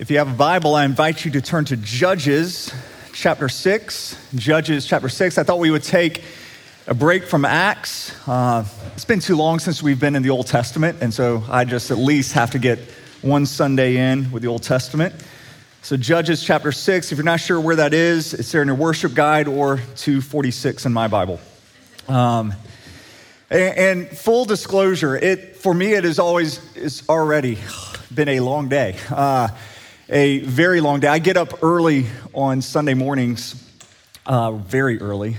If you have a Bible, I invite you to turn to Judges chapter 6. Judges chapter 6. I thought we would take a break from Acts. Uh, it's been too long since we've been in the Old Testament, and so I just at least have to get one Sunday in with the Old Testament. So, Judges chapter 6, if you're not sure where that is, it's there in your worship guide or 246 in my Bible. Um, and, and full disclosure, it for me, it is always, it's already been a long day. Uh, a very long day. I get up early on Sunday mornings, uh, very early,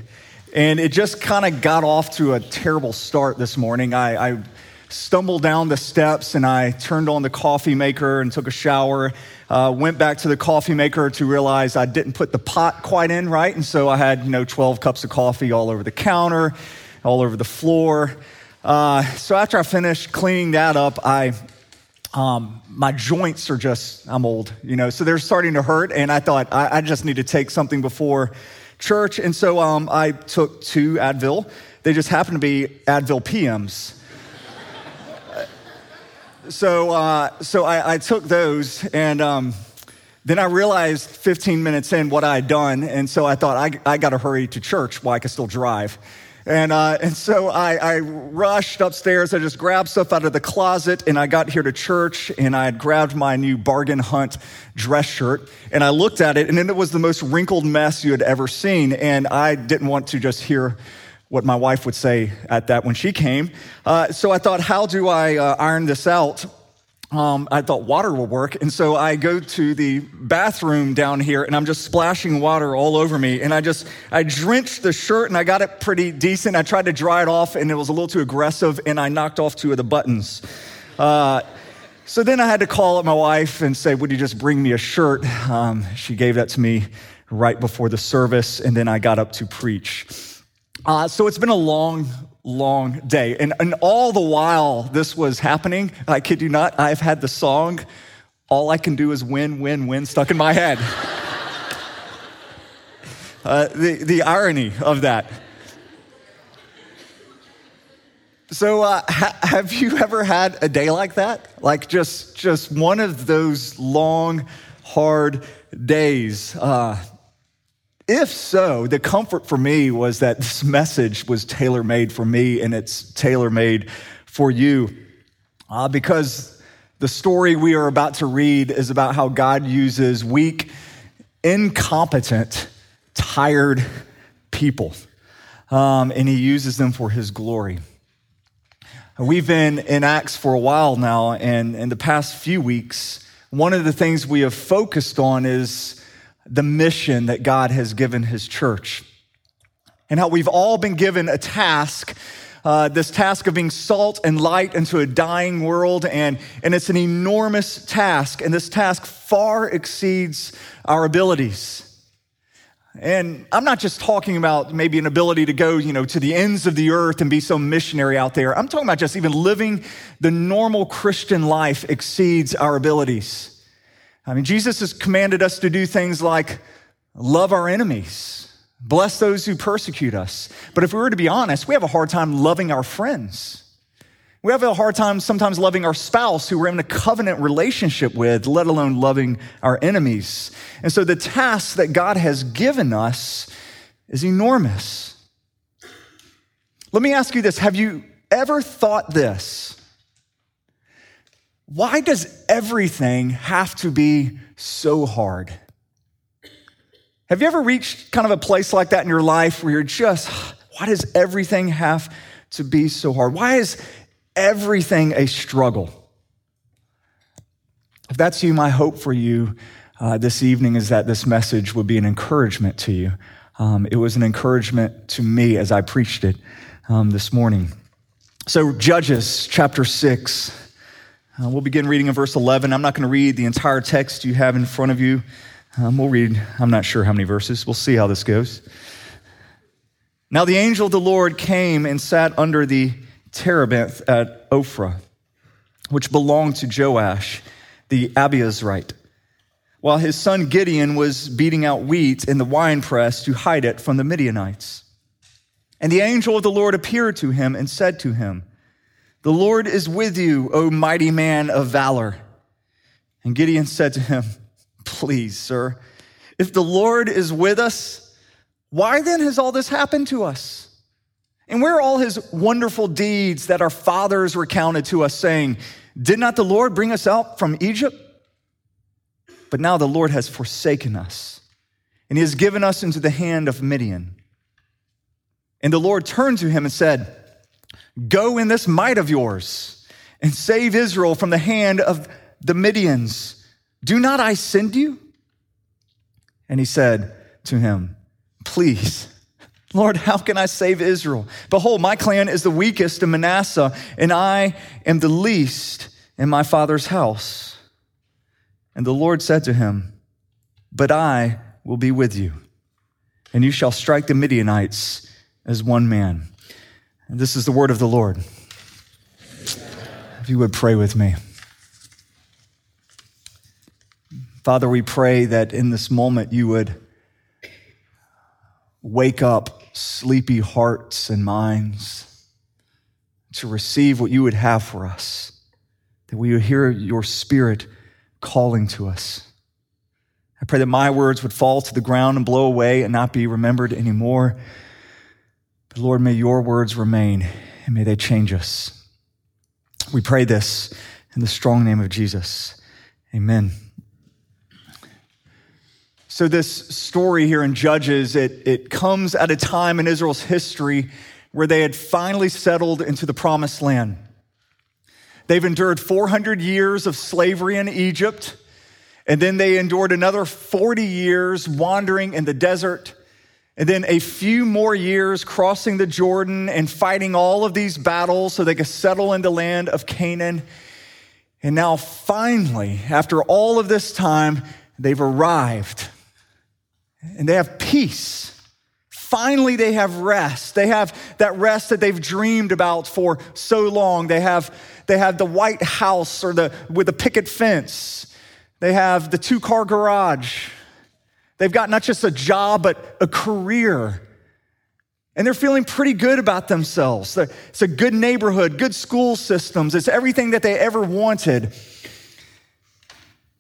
and it just kind of got off to a terrible start this morning. I, I stumbled down the steps and I turned on the coffee maker and took a shower. Uh, went back to the coffee maker to realize I didn't put the pot quite in right, and so I had you know 12 cups of coffee all over the counter, all over the floor. Uh, so after I finished cleaning that up, I um, my joints are just, I'm old, you know, so they're starting to hurt. And I thought, I, I just need to take something before church. And so um, I took two Advil. They just happened to be Advil PMs. so uh, so I, I, took those, and um, then I realized 15 minutes in what I had done. And so I thought, I, I got to hurry to church while I could still drive. And, uh, and so I, I, rushed upstairs. I just grabbed stuff out of the closet and I got here to church and I had grabbed my new bargain hunt dress shirt and I looked at it and it was the most wrinkled mess you had ever seen. And I didn't want to just hear what my wife would say at that when she came. Uh, so I thought, how do I uh, iron this out? Um, I thought water will work. And so I go to the bathroom down here and I'm just splashing water all over me. And I just, I drenched the shirt and I got it pretty decent. I tried to dry it off and it was a little too aggressive and I knocked off two of the buttons. Uh, so then I had to call up my wife and say, Would you just bring me a shirt? Um, she gave that to me right before the service and then I got up to preach. Uh, so it's been a long, long day. And, and all the while this was happening, I kid you not, I've had the song, All I Can Do Is Win, Win, Win, stuck in my head. uh, the, the irony of that. So, uh, ha- have you ever had a day like that? Like just, just one of those long, hard days. Uh, if so, the comfort for me was that this message was tailor made for me and it's tailor made for you. Uh, because the story we are about to read is about how God uses weak, incompetent, tired people, um, and he uses them for his glory. We've been in Acts for a while now, and in the past few weeks, one of the things we have focused on is the mission that God has given his church. And how we've all been given a task, uh, this task of being salt and light into a dying world. And, and it's an enormous task. And this task far exceeds our abilities. And I'm not just talking about maybe an ability to go, you know, to the ends of the earth and be some missionary out there. I'm talking about just even living the normal Christian life exceeds our abilities. I mean, Jesus has commanded us to do things like love our enemies, bless those who persecute us. But if we were to be honest, we have a hard time loving our friends. We have a hard time sometimes loving our spouse who we're in a covenant relationship with, let alone loving our enemies. And so the task that God has given us is enormous. Let me ask you this Have you ever thought this? Why does everything have to be so hard? Have you ever reached kind of a place like that in your life where you're just, why does everything have to be so hard? Why is everything a struggle? If that's you, my hope for you uh, this evening is that this message would be an encouragement to you. Um, it was an encouragement to me as I preached it um, this morning. So, Judges chapter 6. Uh, we'll begin reading in verse 11. I'm not going to read the entire text you have in front of you. Um, we'll read, I'm not sure how many verses. We'll see how this goes. Now the angel of the Lord came and sat under the terebinth at Ophrah, which belonged to Joash, the Abiezrite, while his son Gideon was beating out wheat in the winepress to hide it from the Midianites. And the angel of the Lord appeared to him and said to him, the Lord is with you, O mighty man of valor. And Gideon said to him, please, sir, if the Lord is with us, why then has all this happened to us? And where are all his wonderful deeds that our fathers recounted to us, saying, Did not the Lord bring us out from Egypt? But now the Lord has forsaken us, and he has given us into the hand of Midian. And the Lord turned to him and said, Go in this might of yours and save Israel from the hand of the Midians. Do not I send you? And he said to him, Please Lord, how can I save Israel? Behold, my clan is the weakest in Manasseh, and I am the least in my father's house. And the Lord said to him, But I will be with you, and you shall strike the Midianites as one man. And this is the word of the Lord. If you would pray with me. Father, we pray that in this moment you would wake up sleepy hearts and minds to receive what you would have for us, that we would hear your spirit calling to us. I pray that my words would fall to the ground and blow away and not be remembered anymore. But Lord, may your words remain and may they change us. We pray this in the strong name of Jesus. Amen. So, this story here in Judges, it, it comes at a time in Israel's history where they had finally settled into the promised land. They've endured 400 years of slavery in Egypt, and then they endured another 40 years wandering in the desert, and then a few more years crossing the Jordan and fighting all of these battles so they could settle in the land of Canaan. And now, finally, after all of this time, they've arrived and they have peace. Finally, they have rest. They have that rest that they've dreamed about for so long. They have, they have the white house or the, with the picket fence. They have the two car garage. They've got not just a job, but a career. And they're feeling pretty good about themselves. It's a good neighborhood, good school systems. It's everything that they ever wanted.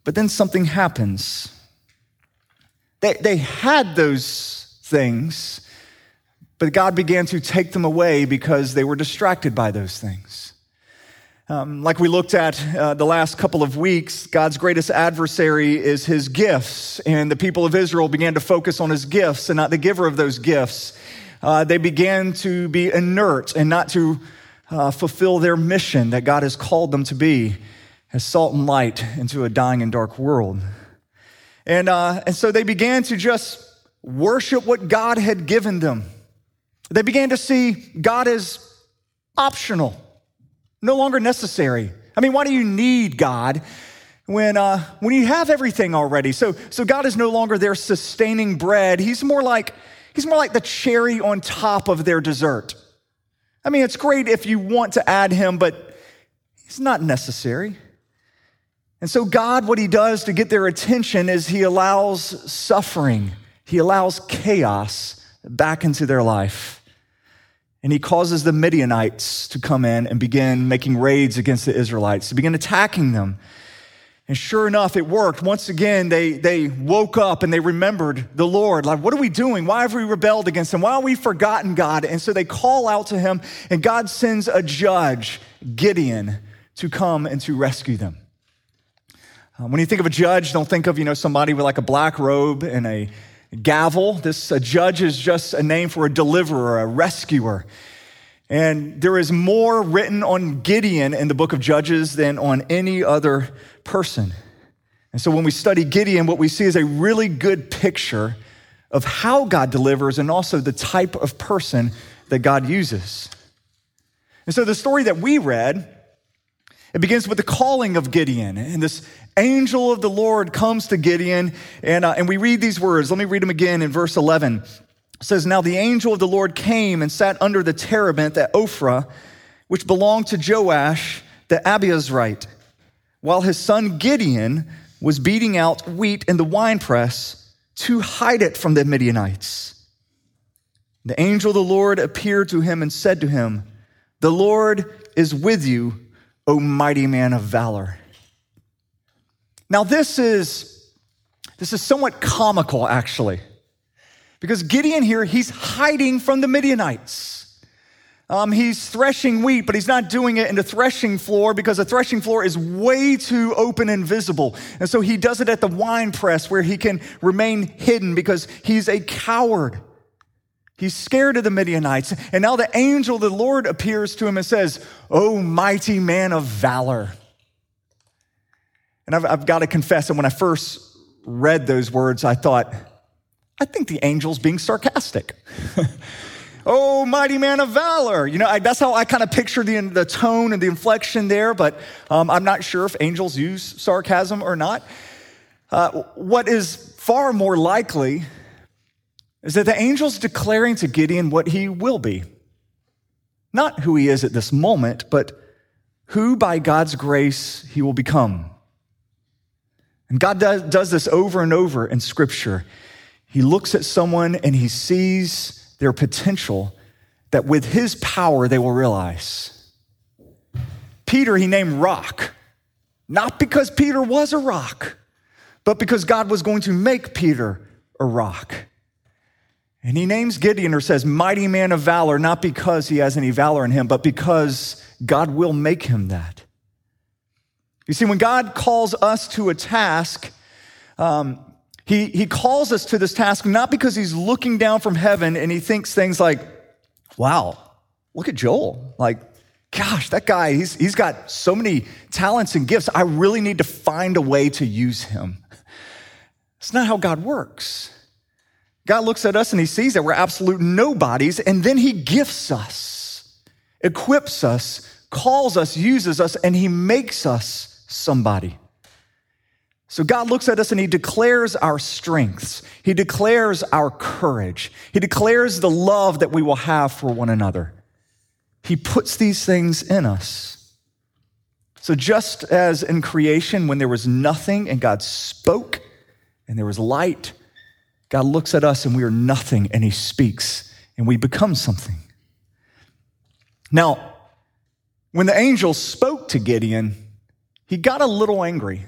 But then something happens. They, they had those things, but God began to take them away because they were distracted by those things. Um, like we looked at uh, the last couple of weeks, God's greatest adversary is his gifts, and the people of Israel began to focus on his gifts and not the giver of those gifts. Uh, they began to be inert and not to uh, fulfill their mission that God has called them to be as salt and light into a dying and dark world. And, uh, and so they began to just worship what God had given them. They began to see God as optional, no longer necessary. I mean, why do you need God when, uh, when you have everything already? So, so God is no longer their sustaining bread. He's more like, he's more like the cherry on top of their dessert. I mean, it's great if you want to add him, but he's not necessary. And so, God, what He does to get their attention is He allows suffering, He allows chaos back into their life. And He causes the Midianites to come in and begin making raids against the Israelites, to begin attacking them. And sure enough, it worked. Once again, they, they woke up and they remembered the Lord. Like, what are we doing? Why have we rebelled against Him? Why have we forgotten God? And so they call out to Him, and God sends a judge, Gideon, to come and to rescue them. Um, when you think of a judge, don't think of, you know, somebody with like a black robe and a gavel. This a judge is just a name for a deliverer, a rescuer. And there is more written on Gideon in the book of Judges than on any other person. And so when we study Gideon, what we see is a really good picture of how God delivers and also the type of person that God uses. And so the story that we read, it begins with the calling of Gideon and this angel of the Lord comes to Gideon, and, uh, and we read these words. Let me read them again in verse 11. It says, Now the angel of the Lord came and sat under the terebinth at Ophrah, which belonged to Joash the Abiezrite, while his son Gideon was beating out wheat in the winepress to hide it from the Midianites. The angel of the Lord appeared to him and said to him, The Lord is with you, O mighty man of valor. Now, this is This is somewhat comical, actually, because Gideon here, he's hiding from the Midianites. Um, he's threshing wheat, but he's not doing it in the threshing floor because the threshing floor is way too open and visible. And so he does it at the wine press where he can remain hidden because he's a coward. He's scared of the Midianites. And now the angel the Lord appears to him and says, Oh, mighty man of valor. And I've, I've got to confess that when I first read those words, I thought, I think the angel's being sarcastic. oh, mighty man of valor. You know, I, that's how I kind of picture the, the tone and the inflection there, but um, I'm not sure if angels use sarcasm or not. Uh, what is far more likely is that the angel's declaring to Gideon what he will be. Not who he is at this moment, but who by God's grace he will become. And God does, does this over and over in Scripture. He looks at someone and he sees their potential that with his power they will realize. Peter, he named rock, not because Peter was a rock, but because God was going to make Peter a rock. And he names Gideon or says, mighty man of valor, not because he has any valor in him, but because God will make him that. You see, when God calls us to a task, um, he, he calls us to this task not because he's looking down from heaven and he thinks things like, wow, look at Joel. Like, gosh, that guy, he's, he's got so many talents and gifts. I really need to find a way to use him. It's not how God works. God looks at us and he sees that we're absolute nobodies, and then he gifts us, equips us, calls us, uses us, and he makes us somebody. So God looks at us and He declares our strengths. He declares our courage. He declares the love that we will have for one another. He puts these things in us. So just as in creation, when there was nothing and God spoke and there was light, God looks at us and we are nothing and He speaks and we become something. Now, when the angel spoke to Gideon, he got a little angry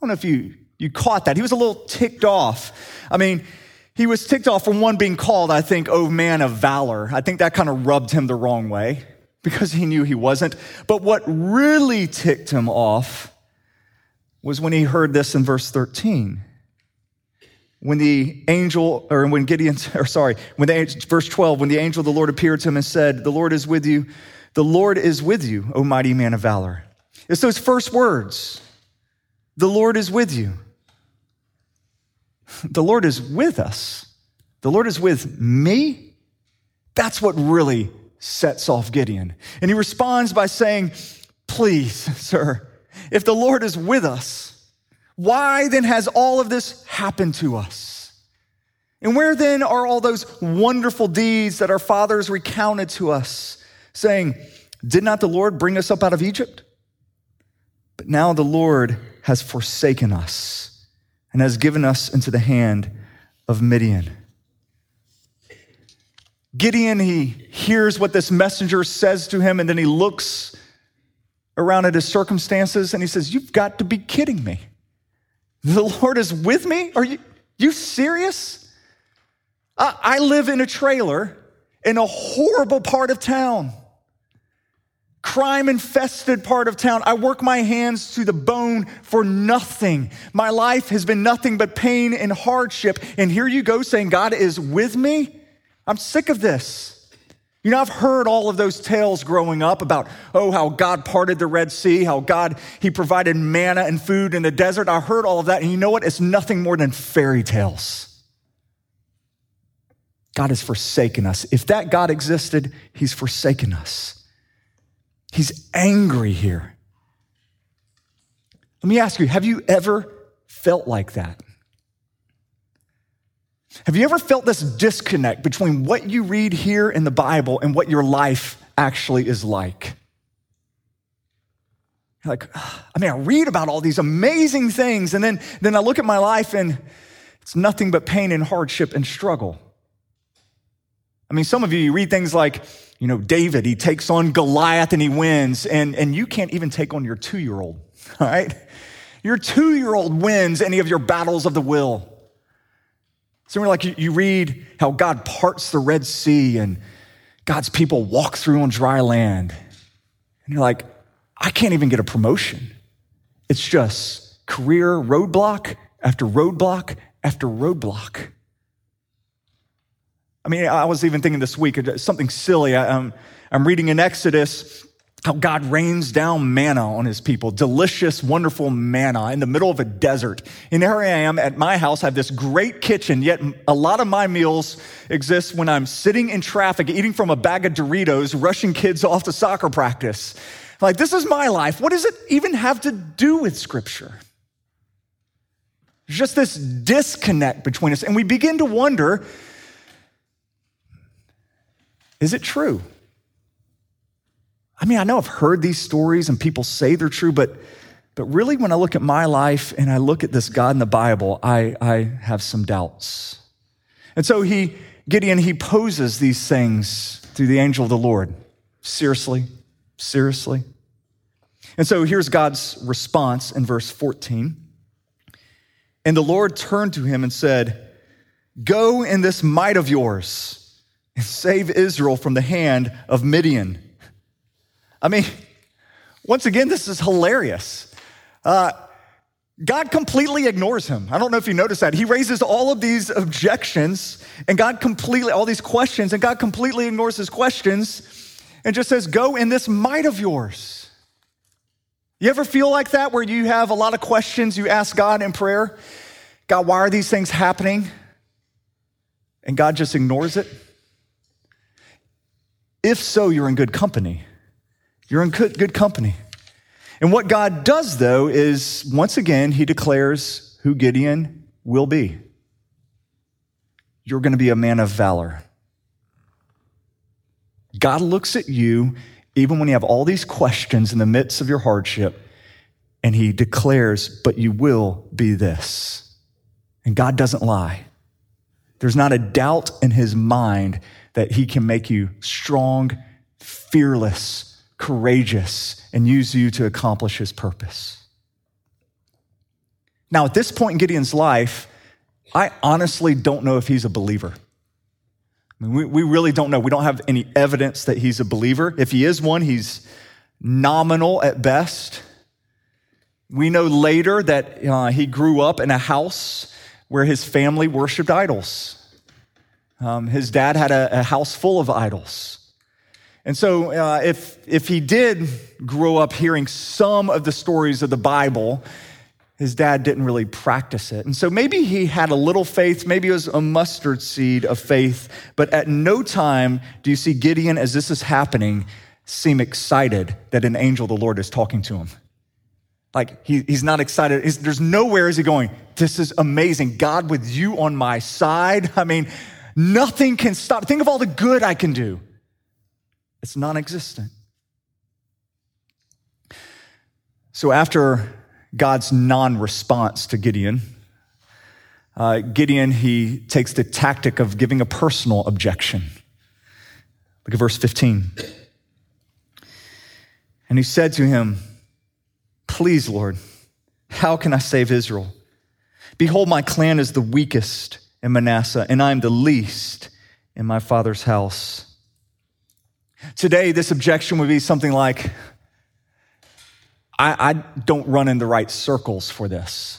I don't know if you, you caught that. He was a little ticked off. I mean, he was ticked off from one being called, I think, oh man of valor. I think that kind of rubbed him the wrong way because he knew he wasn't. But what really ticked him off was when he heard this in verse 13. When the angel, or when Gideon, or sorry, when the verse 12, when the angel of the Lord appeared to him and said, The Lord is with you, the Lord is with you, O mighty man of valor. It's those first words. The Lord is with you. The Lord is with us. The Lord is with me. That's what really sets off Gideon. And he responds by saying, Please, sir, if the Lord is with us, why then has all of this happened to us? And where then are all those wonderful deeds that our fathers recounted to us, saying, Did not the Lord bring us up out of Egypt? But now the Lord has forsaken us and has given us into the hand of Midian. Gideon, he hears what this messenger says to him, and then he looks around at his circumstances and he says, You've got to be kidding me. The Lord is with me? Are you, you serious? I, I live in a trailer in a horrible part of town crime infested part of town. I work my hands to the bone for nothing. My life has been nothing but pain and hardship. And here you go saying, God is with me? I'm sick of this. You know, I've heard all of those tales growing up about, oh, how God parted the Red Sea, how God, He provided manna and food in the desert. I heard all of that. And you know what? It's nothing more than fairy tales. God has forsaken us. If that God existed, He's forsaken us. He's angry here. Let me ask you have you ever felt like that? Have you ever felt this disconnect between what you read here in the Bible and what your life actually is like? Like, I mean, I read about all these amazing things, and then, then I look at my life and it's nothing but pain and hardship and struggle. I mean, some of you, you read things like, you know, David, he takes on Goliath and he wins, and, and you can't even take on your two year old, all right? Your two year old wins any of your battles of the will. Somewhere like you, read how God parts the Red Sea and God's people walk through on dry land. And you're like, I can't even get a promotion. It's just career roadblock after roadblock after roadblock. I mean, I was even thinking this week, something silly. I, am I'm reading in Exodus how God rains down manna on his people, delicious, wonderful manna in the middle of a desert. And here I am at my house, I have this great kitchen, yet a lot of my meals exist when I'm sitting in traffic, eating from a bag of Doritos, rushing kids off to soccer practice. Like, this is my life. What does it even have to do with Scripture? Just this disconnect between us. And we begin to wonder is it true? I mean, I know I've heard these stories and people say they're true, but, but really, when I look at my life and I look at this God in the Bible, I, I have some doubts. And so he, Gideon, he poses these things through the angel of the Lord. Seriously, seriously. And so here's God's response in verse 14. And the Lord turned to him and said, Go in this might of yours and save Israel from the hand of Midian. I mean, once again, this is hilarious. Uh, God completely ignores him. I don't know if you noticed that. He raises all of these objections, and God completely, all these questions, and God completely ignores his questions and just says, Go in this might of yours. You ever feel like that where you have a lot of questions you ask God in prayer? God, why are these things happening? And God just ignores it? If so, you're in good company. You're in good, good company. And what God does, though, is once again, he declares who Gideon will be. You're going to be a man of valor. God looks at you, even when you have all these questions in the midst of your hardship, and he declares, But you will be this. And God doesn't lie. There's not a doubt in his mind that he can make you strong, fearless, courageous, and use you to accomplish his purpose. Now, at this point in Gideon's life, I honestly don't know if he's a believer. I mean, we, we really don't know. We don't have any evidence that he's a believer. If he is one, he's nominal at best. We know later that uh, he grew up in a house where his family worshiped idols. Um, his dad had a, a house full of idols. And so, uh, if, if he did grow up hearing some of the stories of the Bible, his dad didn't really practice it. And so maybe he had a little faith, maybe it was a mustard seed of faith, but at no time do you see Gideon, as this is happening, seem excited that an angel the Lord is talking to him. Like he, he's not excited. He's, there's nowhere is he going, This is amazing. God with you on my side. I mean, nothing can stop. Think of all the good I can do. It's non existent. So, after God's non response to Gideon, uh, Gideon, he takes the tactic of giving a personal objection. Look at verse 15. And he said to him, Please, Lord, how can I save Israel? Behold, my clan is the weakest in Manasseh, and I am the least in my father's house. Today, this objection would be something like I, I, don't run in the right circles for this.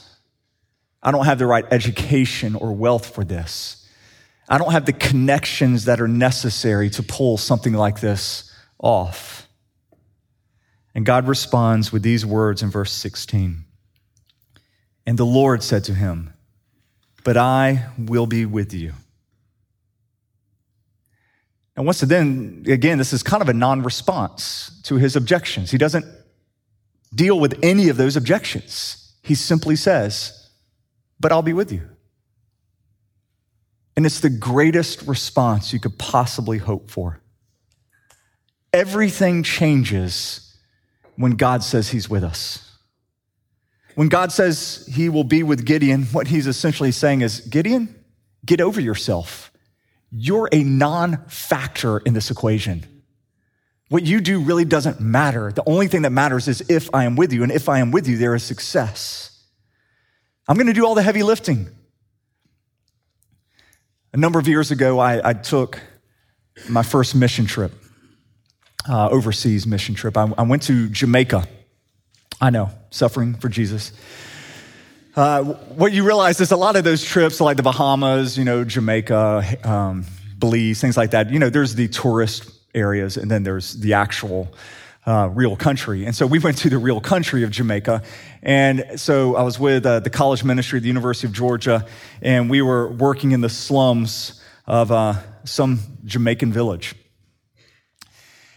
I don't have the right education or wealth for this. I don't have the connections that are necessary to pull something like this off. And God responds with these words in verse 16. And the Lord said to him, But I will be with you and once again, again, this is kind of a non response to his objections. He doesn't deal with any of those objections. He simply says, But I'll be with you. And it's the greatest response you could possibly hope for. Everything changes when God says he's with us. When God says he will be with Gideon, what he's essentially saying is Gideon, get over yourself. You're a non factor in this equation. What you do really doesn't matter. The only thing that matters is if I am with you. And if I am with you, there is success. I'm going to do all the heavy lifting. A number of years ago, I, I took my first mission trip, uh, overseas mission trip. I, I, went to Jamaica. I know, suffering for Jesus. Uh, what you realize is a lot of those trips, like the Bahamas, you know, Jamaica, um, Belize, things like that, you know, there's the tourist areas and then there's the actual uh, real country. And so we went to the real country of Jamaica. And so I was with uh, the college ministry at the University of Georgia, and we were working in the slums of uh, some Jamaican village.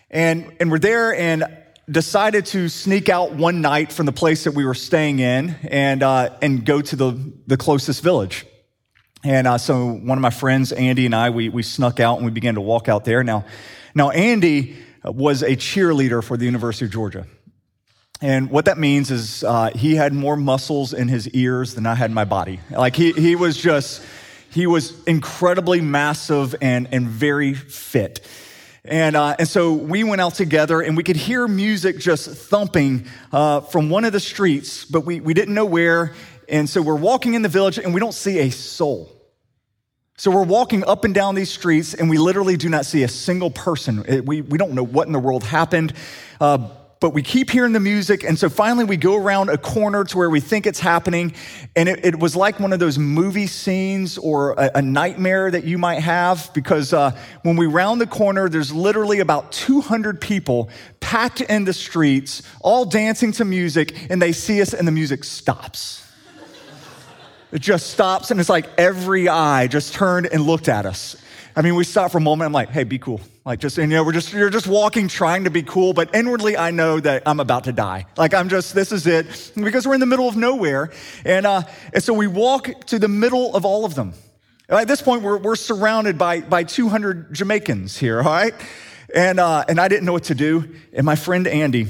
And, and we're there and decided to sneak out one night from the place that we were staying in and, uh, and go to the, the closest village. And uh, so one of my friends, Andy, and I, we, we snuck out and we began to walk out there. Now, now Andy was a cheerleader for the University of Georgia. And what that means is uh, he had more muscles in his ears than I had in my body. Like he, he was just, he was incredibly massive and, and very fit. And, uh, and so we went out together and we could hear music just thumping uh, from one of the streets, but we, we didn't know where. And so we're walking in the village and we don't see a soul. So we're walking up and down these streets, and we literally do not see a single person. It, we, we don't know what in the world happened, uh, but we keep hearing the music. And so finally, we go around a corner to where we think it's happening. And it, it was like one of those movie scenes or a, a nightmare that you might have, because uh, when we round the corner, there's literally about 200 people packed in the streets, all dancing to music, and they see us, and the music stops. It just stops and it's like every eye just turned and looked at us. I mean, we stopped for a moment. I'm like, hey, be cool. Like, just, and, you know, we're just, you're just walking, trying to be cool, but inwardly, I know that I'm about to die. Like, I'm just, this is it, because we're in the middle of nowhere. And, uh, and so we walk to the middle of all of them. And at this point, we're, we're surrounded by, by 200 Jamaicans here, all right? And, uh, and I didn't know what to do. And my friend Andy,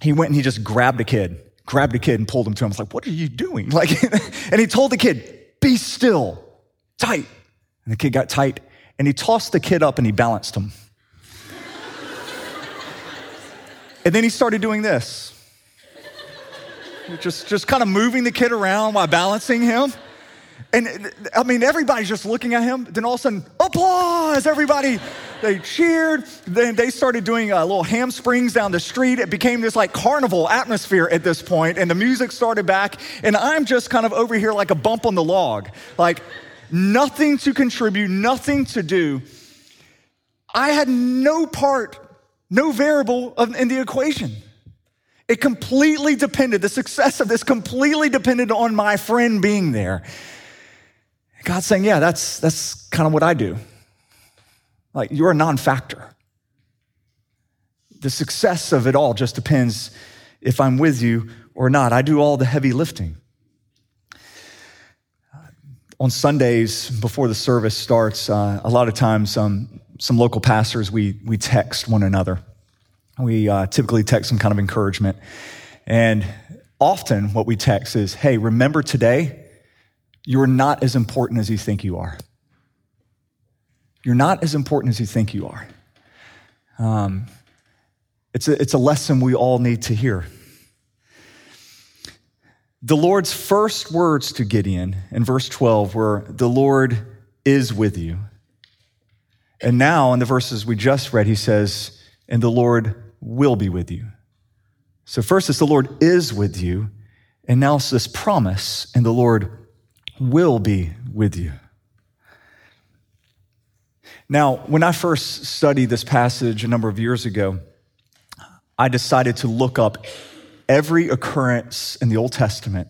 he went and he just grabbed a kid grabbed a kid and pulled him to him. I was like, what are you doing? Like, and he told the kid, be still, tight. And the kid got tight and he tossed the kid up and he balanced him. and then he started doing this. Just, just kind of moving the kid around while balancing him. And I mean, everybody's just looking at him. Then all of a sudden, applause, everybody they cheered. Then they started doing uh, little ham springs down the street. It became this like carnival atmosphere at this point, and the music started back. And I'm just kind of over here like a bump on the log, like nothing to contribute, nothing to do. I had no part, no variable in the equation. It completely depended, the success of this completely depended on my friend being there. God's saying, Yeah, that's, that's kind of what I do. Like, you're a non factor. The success of it all just depends if I'm with you or not. I do all the heavy lifting. On Sundays, before the service starts, uh, a lot of times, um, some local pastors, we, we text one another. We uh, typically text some kind of encouragement. And often, what we text is, hey, remember today, you're not as important as you think you are. You're not as important as you think you are. Um, it's, a, it's a lesson we all need to hear. The Lord's first words to Gideon in verse 12 were, The Lord is with you. And now, in the verses we just read, he says, And the Lord will be with you. So, first, it's the Lord is with you. And now it's this promise, and the Lord will be with you. Now, when I first studied this passage a number of years ago, I decided to look up every occurrence in the Old Testament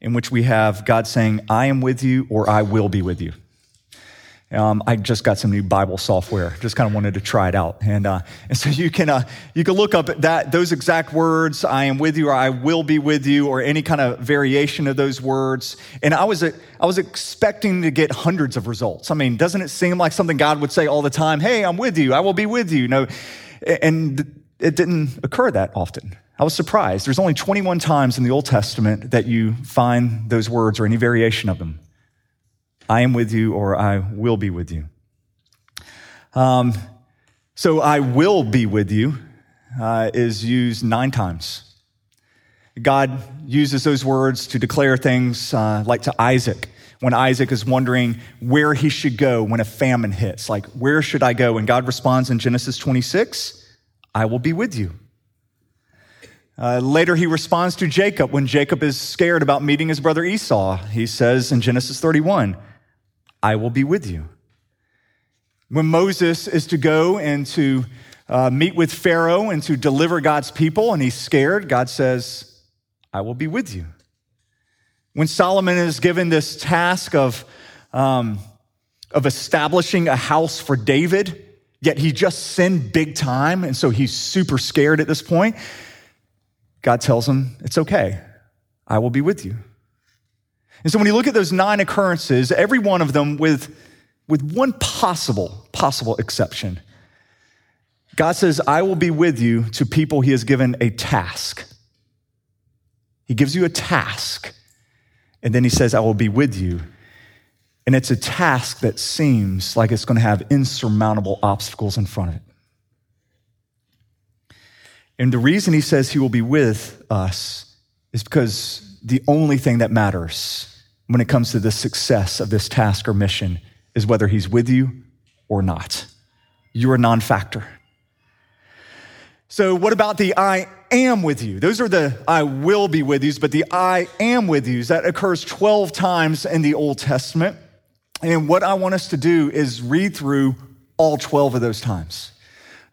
in which we have God saying, I am with you or I will be with you. Um, I just got some new Bible software. Just kind of wanted to try it out, and uh, and so you can uh, you can look up that those exact words. I am with you, or I will be with you, or any kind of variation of those words. And I was I was expecting to get hundreds of results. I mean, doesn't it seem like something God would say all the time? Hey, I'm with you. I will be with you. No, and it didn't occur that often. I was surprised. There's only 21 times in the Old Testament that you find those words or any variation of them. I am with you or I will be with you. Um, so I will be with you uh, is used nine times. God uses those words to declare things uh, like to Isaac when Isaac is wondering where he should go when a famine hits. Like, where should I go? And God responds in Genesis 26 I will be with you. Uh, later, he responds to Jacob when Jacob is scared about meeting his brother Esau. He says in Genesis 31, I will be with you. When Moses is to go and to uh, meet with Pharaoh and to deliver God's people, and he's scared, God says, I will be with you. When Solomon is given this task of, um, of establishing a house for David, yet he just sinned big time, and so he's super scared at this point, God tells him, It's okay, I will be with you. And so when you look at those nine occurrences, every one of them with, with one possible, possible exception, God says, I will be with you to people he has given a task. He gives you a task. And then he says, I will be with you. And it's a task that seems like it's going to have insurmountable obstacles in front of it. And the reason he says he will be with us is because the only thing that matters when it comes to the success of this task or mission is whether he's with you or not. You're a non factor. So, what about the I am with you? Those are the I will be with yous, but the I am with yous, that occurs 12 times in the Old Testament. And what I want us to do is read through all 12 of those times.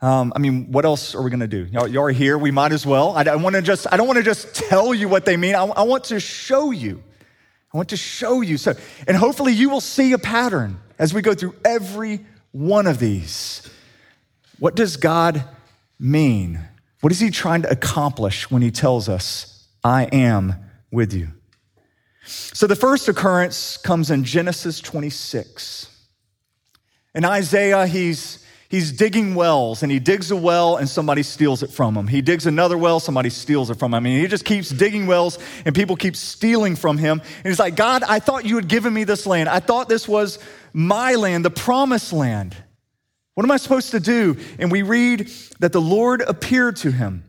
Um, I mean, what else are we going to do? Y'all, y'all, are here. We might as well. I, I want to just, I don't want to just tell you what they mean. I, I want to show you. I want to show you. So, and hopefully you will see a pattern as we go through every one of these. What does God mean? What is he trying to accomplish when he tells us, I am with you? So the first occurrence comes in Genesis 26. In Isaac, he's, he's digging wells, and he digs a well, and somebody steals it from him. He digs another well, somebody steals it from him. I mean, he just keeps digging wells, and people keep stealing from him. And he's like, God, I thought you had given me this land. I thought this was my land, the promised land. What am I supposed to do? And we read that the Lord appeared to him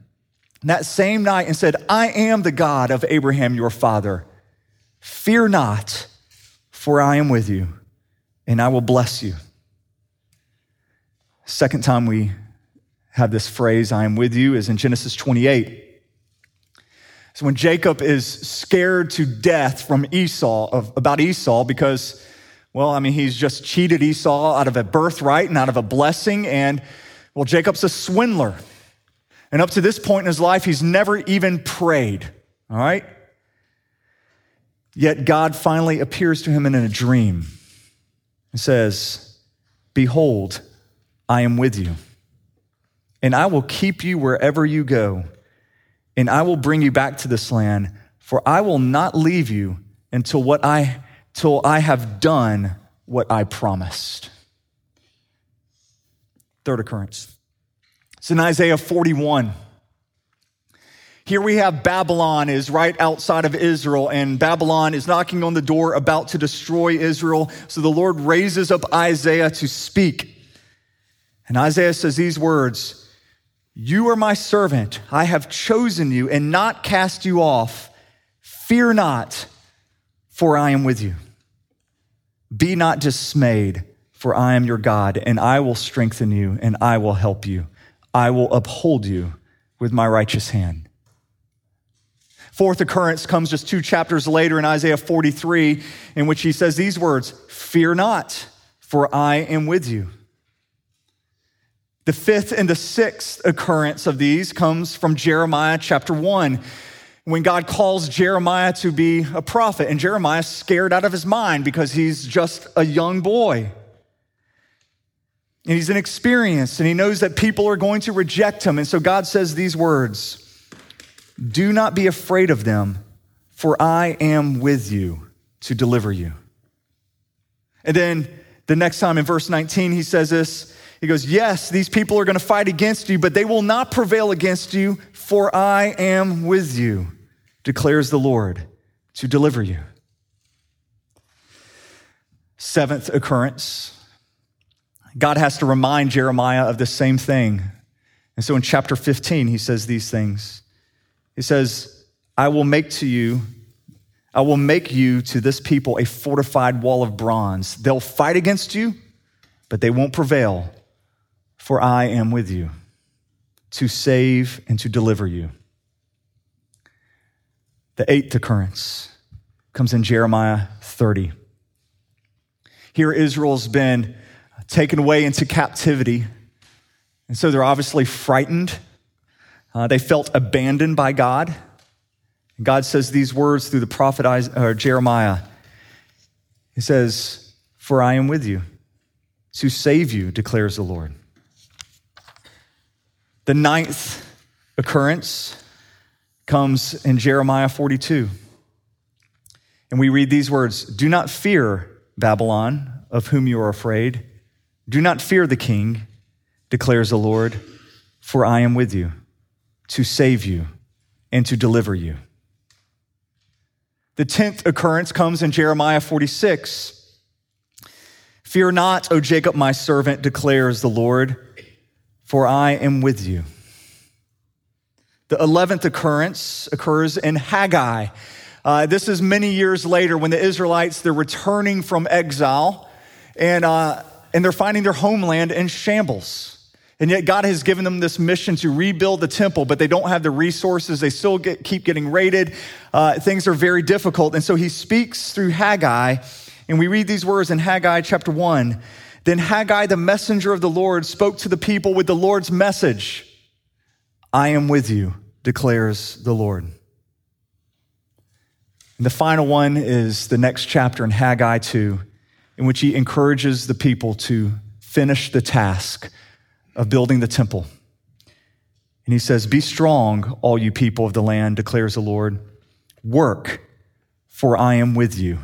that same night and said, I am the God of Abraham, your father. Fear not, for I am with you, and I will bless you. Second time we have this phrase, I am with you, is in Genesis 28. So when Jacob is scared to death from Esau, of, about Esau, because well, I mean, he's just cheated Esau out of a birthright and out of a blessing. And, well, Jacob's a swindler. And up to this point in his life, he's never even prayed. All right? Yet God finally appears to him in a dream and says, Behold, I am with you, and I will keep you wherever you go, and I will bring you back to this land, for I will not leave you until what I till I have done what I promised. Third occurrence. It's in Isaiah 41. Here we have Babylon is right outside of Israel, and Babylon is knocking on the door about to destroy Israel. So the Lord raises up Isaiah to speak. And Isaiah says these words You are my servant. I have chosen you and not cast you off. Fear not, for I am with you. Be not dismayed, for I am your God, and I will strengthen you, and I will help you. I will uphold you with my righteous hand. Fourth occurrence comes just two chapters later in Isaiah 43, in which he says these words Fear not, for I am with you. The fifth and the sixth occurrence of these comes from Jeremiah chapter 1 when God calls Jeremiah to be a prophet, and Jeremiah's scared out of his mind because he's just a young boy. And he's inexperienced, and he knows that people are going to reject him. And so God says these words Do not be afraid of them, for I am with you to deliver you. And then the next time in verse 19, he says this He goes, Yes, these people are going to fight against you, but they will not prevail against you, for I am with you, declares the Lord, to deliver you. Seventh occurrence, God has to remind Jeremiah of the same thing. And so in chapter 15, he says these things. He says, I will make to you, I will make you to this people a fortified wall of bronze. They'll fight against you, but they won't prevail, for I am with you to save and to deliver you. The eighth occurrence comes in Jeremiah 30. Here, Israel's been taken away into captivity, and so they're obviously frightened. Uh, they felt abandoned by God. And God says these words through the prophet uh, Jeremiah. He says, For I am with you to save you, declares the Lord. The ninth occurrence comes in Jeremiah 42. And we read these words Do not fear Babylon, of whom you are afraid. Do not fear the king, declares the Lord, for I am with you to save you and to deliver you. The tenth occurrence comes in Jeremiah 46. Fear not, O Jacob, my servant, declares the Lord, for I am with you. The 11th occurrence occurs in Haggai. Uh, this is many years later when the Israelites, they're returning from exile and, uh, and they're finding their homeland in shambles. And yet, God has given them this mission to rebuild the temple, but they don't have the resources. They still get, keep getting raided. Uh, things are very difficult. And so he speaks through Haggai, and we read these words in Haggai chapter 1. Then Haggai, the messenger of the Lord, spoke to the people with the Lord's message I am with you, declares the Lord. And the final one is the next chapter in Haggai 2, in which he encourages the people to finish the task of building the temple. And he says, Be strong, all you people of the land, declares the Lord. Work, for I am with you,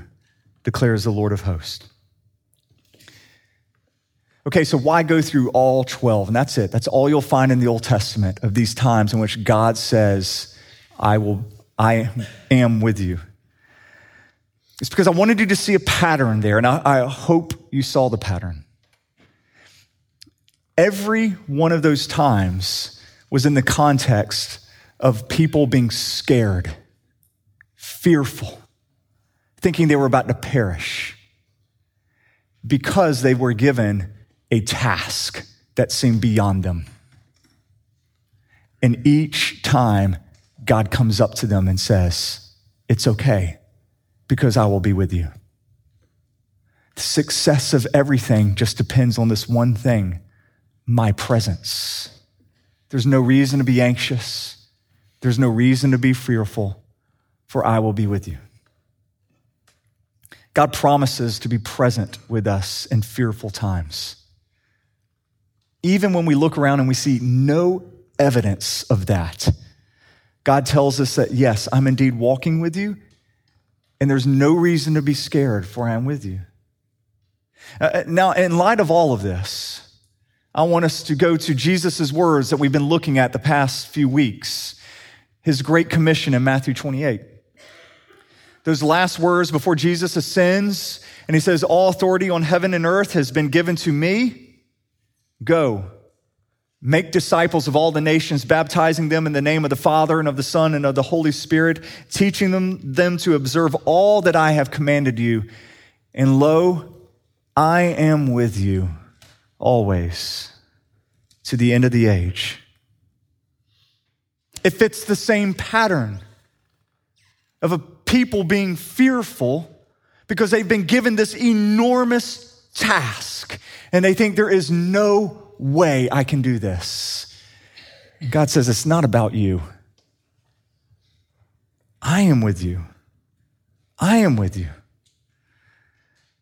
declares the Lord of hosts. Okay, so why go through all 12? And that's it. That's all you'll find in the Old Testament of these times in which God says, I will, I am with you. It's because I wanted you to see a pattern there, and I, I hope you saw the pattern. Every one of those times was in the context of people being scared, fearful, thinking they were about to perish because they were given a task that seemed beyond them. And each time, God comes up to them and says, It's okay because I will be with you. The success of everything just depends on this one thing my presence. There's no reason to be anxious. There's no reason to be fearful, for I will be with you. God promises to be present with us in fearful times. Even when we look around and we see no evidence of that, God tells us that, yes, I'm indeed walking with you, and there's no reason to be scared, for I am with you. Uh, now, in light of all of this, I want us to go to Jesus' words that we've been looking at the past few weeks, his great commission in Matthew 28. Those last words before Jesus ascends, and he says, All authority on heaven and earth has been given to me. Go, make disciples of all the nations, baptizing them in the name of the Father and of the Son and of the Holy Spirit, teaching them, them to observe all that I have commanded you. And lo, I am with you always to the end of the age. It fits the same pattern of a people being fearful because they've been given this enormous task and they think there is no way I can do this. God says, It's not about you. I am with you. I am with you.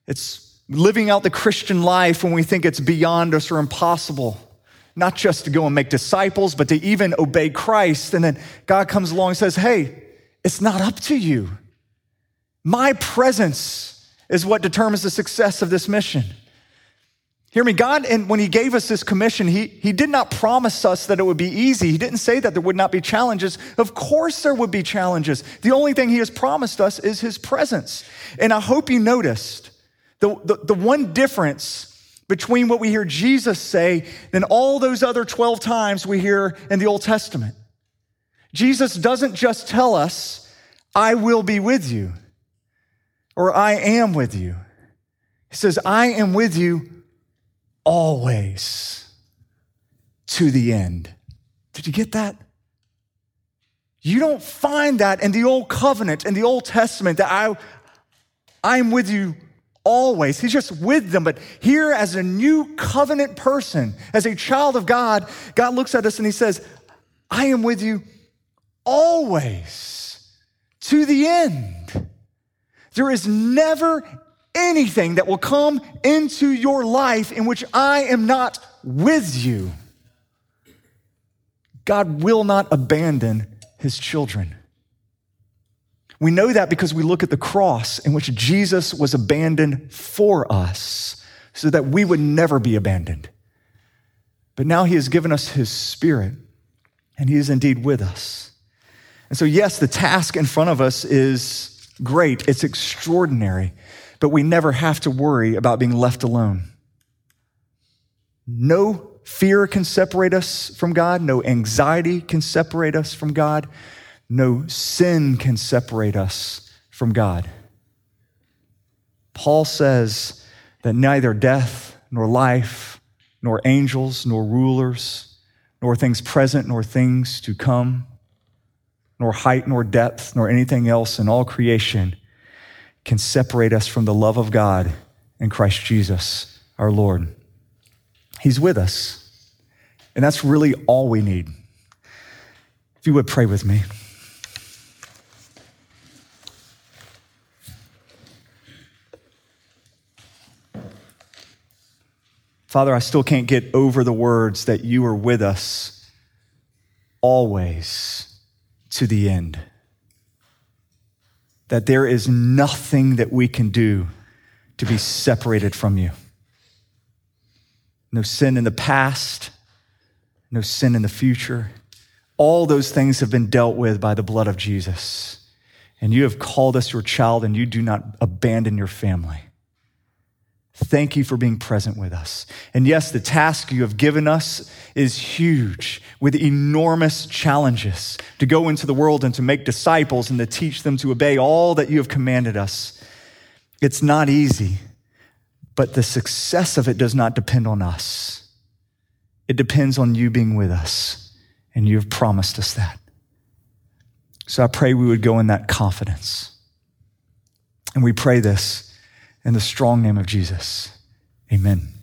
It's living out the Christian life when we think it's beyond us or impossible. Not just to go and make disciples, but to even obey Christ. And then God comes along and says, Hey, it's not up to you. My presence is what determines the success of this mission. Hear me, God, and when He gave us this commission, he, he did not promise us that it would be easy. He didn't say that there would not be challenges. Of course, there would be challenges. The only thing He has promised us is His presence. And I hope you noticed the, the, the one difference between what we hear Jesus say than all those other 12 times we hear in the Old Testament. Jesus doesn't just tell us, I will be with you, or I am with you. He says, I am with you always to the end. Did you get that? You don't find that in the old covenant, in the Old Testament, that I, I'm with you always. He's just with them. But here, as a new covenant person, as a child of God, God looks at us and he says, I am with you always to the end. There is never anything that will come into your life in which I am not with you. God will not abandon his children. We know that because we look at the cross in which Jesus was abandoned for us so that we would never be abandoned. But now he has given us his spirit and he is indeed with us. And so, yes, the task in front of us is great, it's extraordinary, but we never have to worry about being left alone. No fear can separate us from God, no anxiety can separate us from God, no sin can separate us from God. Paul says that neither death nor life, nor angels, nor rulers, nor things present, nor things to come, nor height, nor depth, nor anything else in all creation can separate us from the love of God in Christ Jesus our Lord. He's with us. And that's really all we need. If you would pray with me. Father, I still can't get over the words that you are with us always to the end. That there is nothing that we can do to be separated from you. No sin in the past, no sin in the future. All those things have been dealt with by the blood of Jesus. And you have called us your child, and you do not abandon your family. Thank you for being present with us. And yes, the task you have given us is huge with enormous challenges to go into the world and to make disciples and to teach them to obey all that you have commanded us. It's not easy, but the success of it does not depend on us. It depends on you being with us, and you have promised us that. So I pray we would go in that confidence. And we pray this in the strong name of Jesus. Amen.